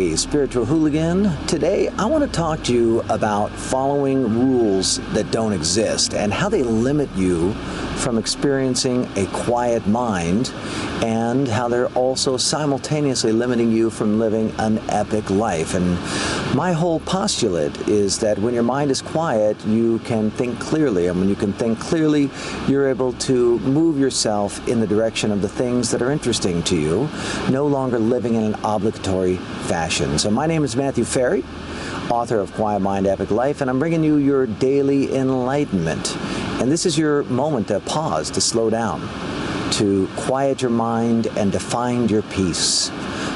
Spiritual hooligan. Today I want to talk to you about following rules that don't exist and how they limit you from experiencing a quiet mind and how they're also simultaneously limiting you from living an epic life. And my whole postulate is that when your mind is quiet, you can think clearly. And when you can think clearly, you're able to move yourself in the direction of the things that are interesting to you, no longer living in an obligatory fashion. So, my name is Matthew Ferry, author of Quiet Mind, Epic Life, and I'm bringing you your daily enlightenment. And this is your moment to pause, to slow down, to quiet your mind, and to find your peace.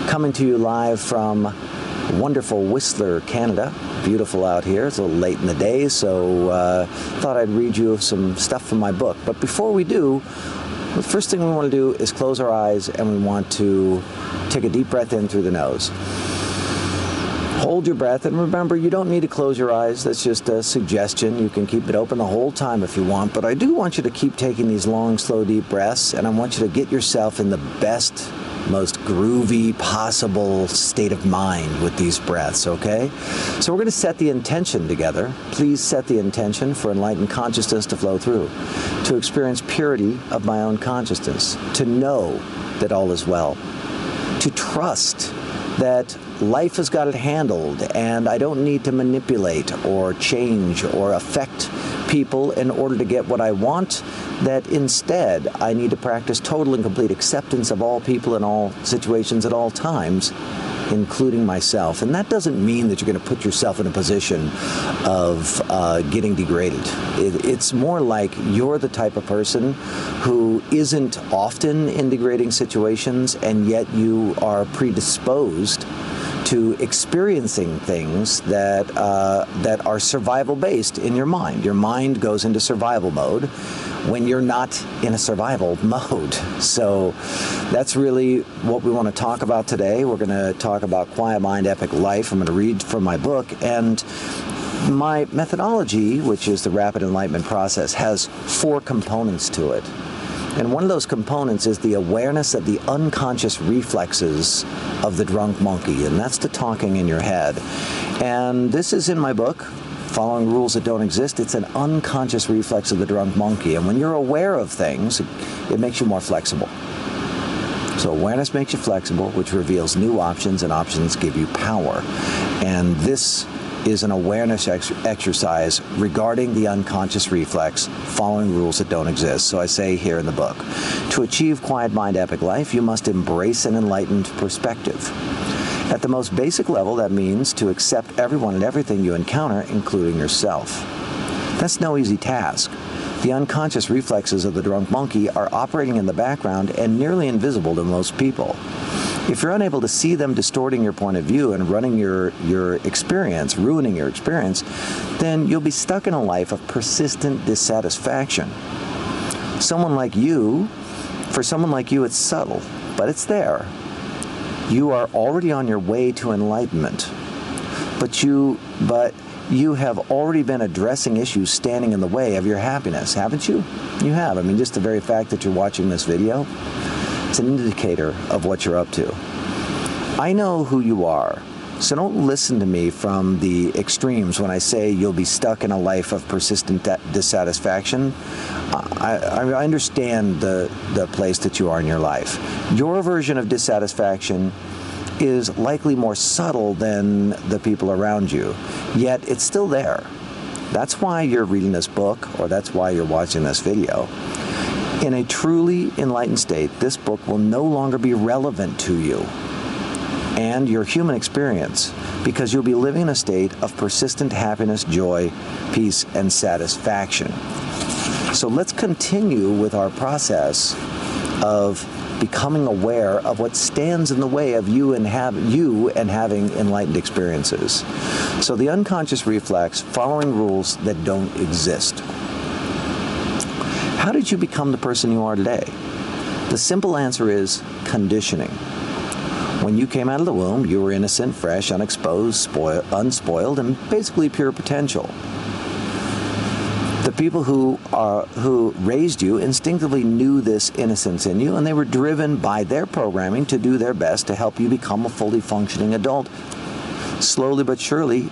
Coming to you live from wonderful Whistler, Canada. Beautiful out here. It's a little late in the day, so uh, thought I'd read you some stuff from my book. But before we do, the first thing we want to do is close our eyes and we want to take a deep breath in through the nose. Hold your breath and remember you don't need to close your eyes. That's just a suggestion. You can keep it open the whole time if you want, but I do want you to keep taking these long, slow, deep breaths and I want you to get yourself in the best most groovy possible state of mind with these breaths, okay? So we're going to set the intention together. Please set the intention for enlightened consciousness to flow through, to experience purity of my own consciousness, to know that all is well, to trust that life has got it handled and I don't need to manipulate or change or affect people in order to get what I want, that instead I need to practice total and complete acceptance of all people in all situations at all times, including myself. And that doesn't mean that you're going to put yourself in a position of uh, getting degraded. It, it's more like you're the type of person who isn't often in degrading situations, and yet you are predisposed to experiencing things that uh, that are survival based in your mind. Your mind goes into survival mode when you're not in a survival mode. So that's really what we want to talk about today. We're going to talk about Quiet Mind, Epic Life. I'm going to read from my book and. My methodology, which is the rapid enlightenment process, has four components to it. And one of those components is the awareness of the unconscious reflexes of the drunk monkey, and that's the talking in your head. And this is in my book, Following Rules That Don't Exist. It's an unconscious reflex of the drunk monkey. And when you're aware of things, it makes you more flexible. So awareness makes you flexible, which reveals new options, and options give you power. And this is an awareness ex- exercise regarding the unconscious reflex, following rules that don't exist. So I say here in the book to achieve quiet mind epic life, you must embrace an enlightened perspective. At the most basic level, that means to accept everyone and everything you encounter, including yourself. That's no easy task. The unconscious reflexes of the drunk monkey are operating in the background and nearly invisible to most people. If you're unable to see them distorting your point of view and running your, your experience, ruining your experience, then you'll be stuck in a life of persistent dissatisfaction. Someone like you, for someone like you, it's subtle, but it's there. You are already on your way to enlightenment. But you, but you have already been addressing issues standing in the way of your happiness, haven't you? You have. I mean, just the very fact that you're watching this video, it's an indicator of what you're up to. I know who you are. So don't listen to me from the extremes when I say you'll be stuck in a life of persistent dissatisfaction. I, I, understand the, the place that you are in your life. Your version of dissatisfaction is likely more subtle than the people around you, yet it's still there. That's why you're reading this book, or that's why you're watching this video. In a truly enlightened state, this book will no longer be relevant to you and your human experience because you'll be living in a state of persistent happiness, joy, peace, and satisfaction. So let's continue with our process of becoming aware of what stands in the way of you and have you and having enlightened experiences. So the unconscious reflex following rules that don't exist. How did you become the person you are today? The simple answer is conditioning. When you came out of the womb, you were innocent, fresh, unexposed, spoil, unspoiled, and basically pure potential. The people who are who raised you instinctively knew this innocence in you, and they were driven by their programming to do their best to help you become a fully functioning adult. Slowly but surely,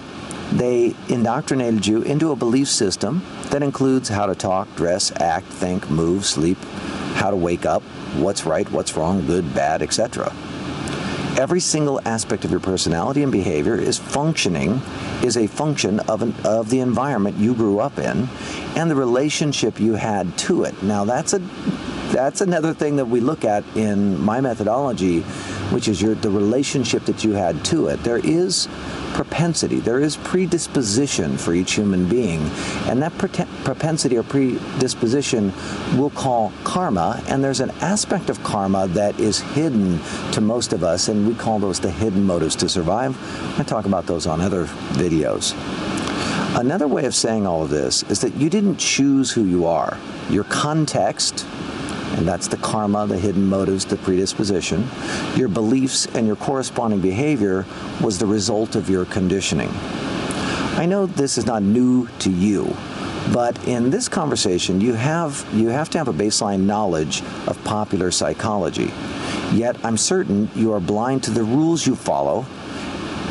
they indoctrinated you into a belief system that includes how to talk, dress, act, think, move, sleep, how to wake up, what's right, what's wrong, good, bad, etc. Every single aspect of your personality and behavior is functioning, is a function of, an, of the environment you grew up in and the relationship you had to it. Now that's a that's another thing that we look at in my methodology, which is your the relationship that you had to it. There is propensity, there is predisposition for each human being, and that propensity or predisposition we'll call karma, and there's an aspect of karma that is hidden to most of us, and we call those the hidden motives to survive. I talk about those on other videos. Another way of saying all of this is that you didn't choose who you are. Your context, and that's the karma, the hidden motives, the predisposition. Your beliefs and your corresponding behavior was the result of your conditioning. I know this is not new to you, but in this conversation, you have you have to have a baseline knowledge of popular psychology. Yet I'm certain you are blind to the rules you follow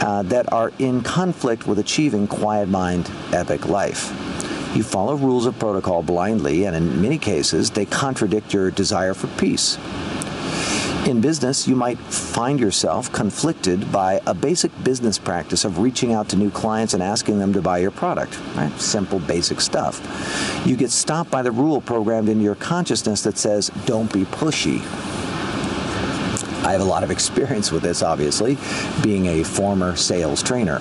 uh, that are in conflict with achieving quiet mind, epic life. You follow rules of protocol blindly, and in many cases, they contradict your desire for peace. In business, you might find yourself conflicted by a basic business practice of reaching out to new clients and asking them to buy your product. Right? Simple, basic stuff. You get stopped by the rule programmed into your consciousness that says, don't be pushy. I have a lot of experience with this, obviously, being a former sales trainer.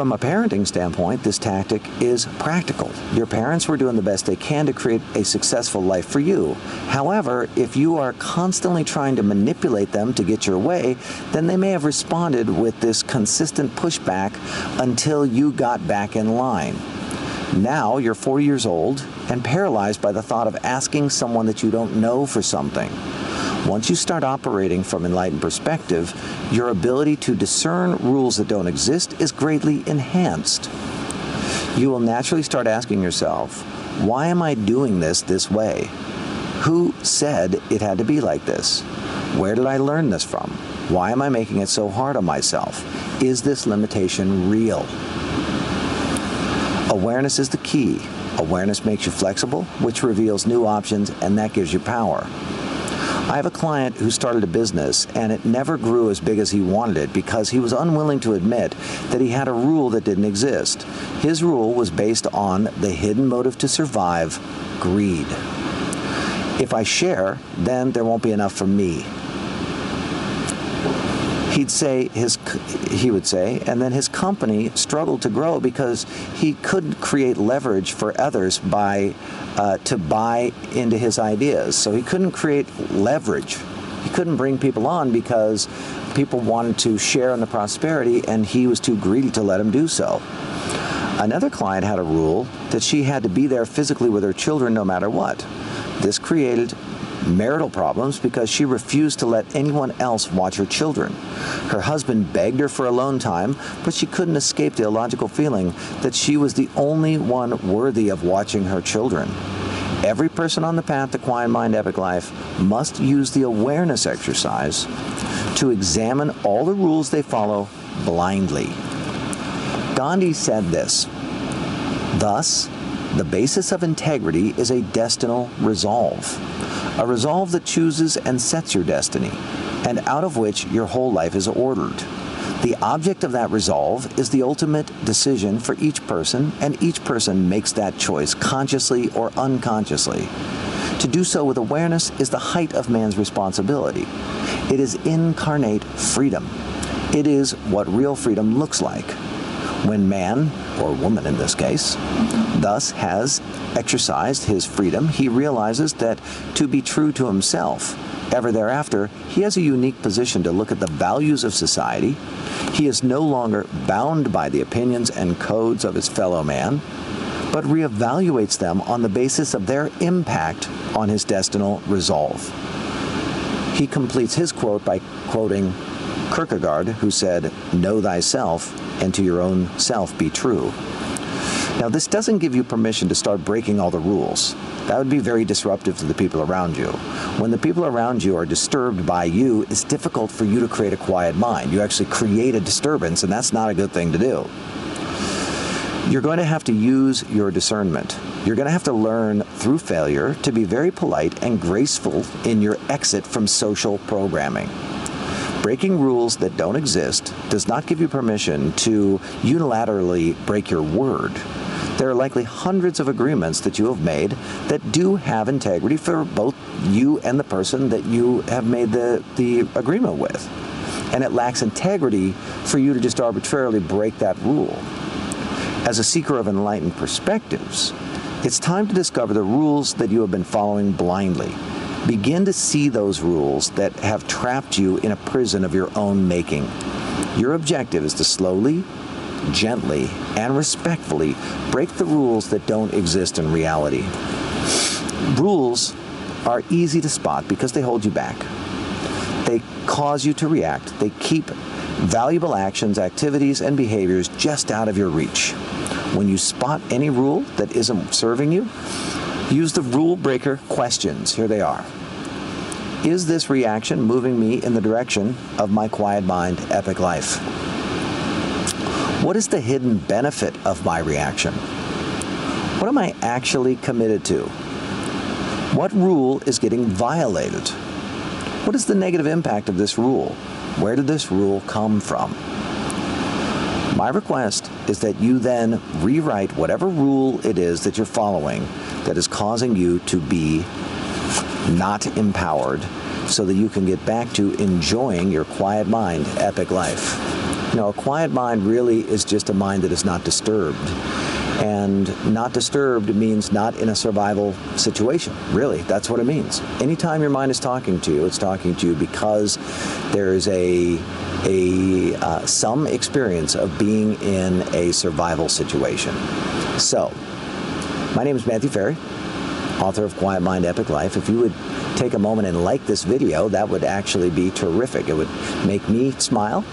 From a parenting standpoint, this tactic is practical. Your parents were doing the best they can to create a successful life for you. However, if you are constantly trying to manipulate them to get your way, then they may have responded with this consistent pushback until you got back in line. Now you're 40 years old and paralyzed by the thought of asking someone that you don't know for something. Once you start operating from enlightened perspective, your ability to discern rules that don't exist is greatly enhanced. You will naturally start asking yourself, why am I doing this this way? Who said it had to be like this? Where did I learn this from? Why am I making it so hard on myself? Is this limitation real? Awareness is the key. Awareness makes you flexible, which reveals new options, and that gives you power. I have a client who started a business and it never grew as big as he wanted it because he was unwilling to admit that he had a rule that didn't exist. His rule was based on the hidden motive to survive greed. If I share, then there won't be enough for me he'd say his he would say and then his company struggled to grow because he couldn't create leverage for others by uh, to buy into his ideas. So he couldn't create leverage. He couldn't bring people on because people wanted to share in the prosperity and he was too greedy to let him do so. Another client had a rule that she had to be there physically with her children no matter what. This created marital problems because she refused to let anyone else watch her children. Her husband begged her for alone time, but she couldn't escape the illogical feeling that she was the only one worthy of watching her children. Every person on the path to quiet mind epic life must use the awareness exercise to examine all the rules they follow blindly. Gandhi said this Thus, the basis of integrity is a destinal resolve a resolve that chooses and sets your destiny, and out of which your whole life is ordered. The object of that resolve is the ultimate decision for each person, and each person makes that choice consciously or unconsciously. To do so with awareness is the height of man's responsibility. It is incarnate freedom. It is what real freedom looks like. When man, or woman in this case, thus has exercised his freedom, he realizes that to be true to himself, ever thereafter, he has a unique position to look at the values of society. He is no longer bound by the opinions and codes of his fellow man, but reevaluates them on the basis of their impact on his destinal resolve. He completes his quote by quoting Kierkegaard, who said, Know thyself, and to your own self be true. Now, this doesn't give you permission to start breaking all the rules. That would be very disruptive to the people around you. When the people around you are disturbed by you, it's difficult for you to create a quiet mind. You actually create a disturbance, and that's not a good thing to do. You're going to have to use your discernment. You're going to have to learn through failure to be very polite and graceful in your exit from social programming. Breaking rules that don't exist does not give you permission to unilaterally break your word. There are likely hundreds of agreements that you have made that do have integrity for both you and the person that you have made the, the agreement with. And it lacks integrity for you to just arbitrarily break that rule. As a seeker of enlightened perspectives, it's time to discover the rules that you have been following blindly Begin to see those rules that have trapped you in a prison of your own making. Your objective is to slowly, gently, and respectfully break the rules that don't exist in reality. Rules are easy to spot because they hold you back. They cause you to react. They keep valuable actions, activities, and behaviors just out of your reach. When you spot any rule that isn't serving you, Use the rule breaker questions. Here they are. Is this reaction moving me in the direction of my quiet mind, epic life? What is the hidden benefit of my reaction? What am I actually committed to? What rule is getting violated? What is the negative impact of this rule? Where did this rule come from? My request is that you then rewrite whatever rule it is that you're following that is causing you to be not empowered so that you can get back to enjoying your quiet mind, epic life. You know, a quiet mind really is just a mind that is not disturbed. And not disturbed means not in a survival situation. Really, that's what it means. Anytime your mind is talking to you, it's talking to you because there is a a uh, some experience of being in a survival situation. So, my name is Matthew Ferry, author of Quiet Mind Epic Life. If you would take a moment and like this video, that would actually be terrific. It would make me smile.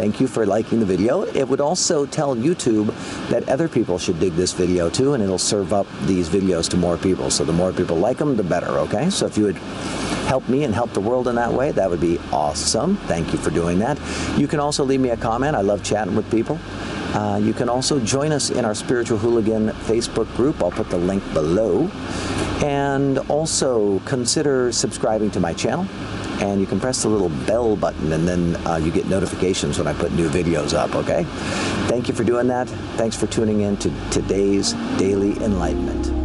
Thank you for liking the video. It would also tell YouTube that other people should dig this video too, and it'll serve up these videos to more people. So the more people like them, the better, okay? So if you would help me and help the world in that way, that would be awesome. Thank you for doing that. You can also leave me a comment. I love chatting with people. Uh, you can also join us in our Spiritual Hooligan Facebook group. I'll put the link below. And also consider subscribing to my channel. And you can press the little bell button, and then uh, you get notifications when I put new videos up, okay? Thank you for doing that. Thanks for tuning in to today's Daily Enlightenment.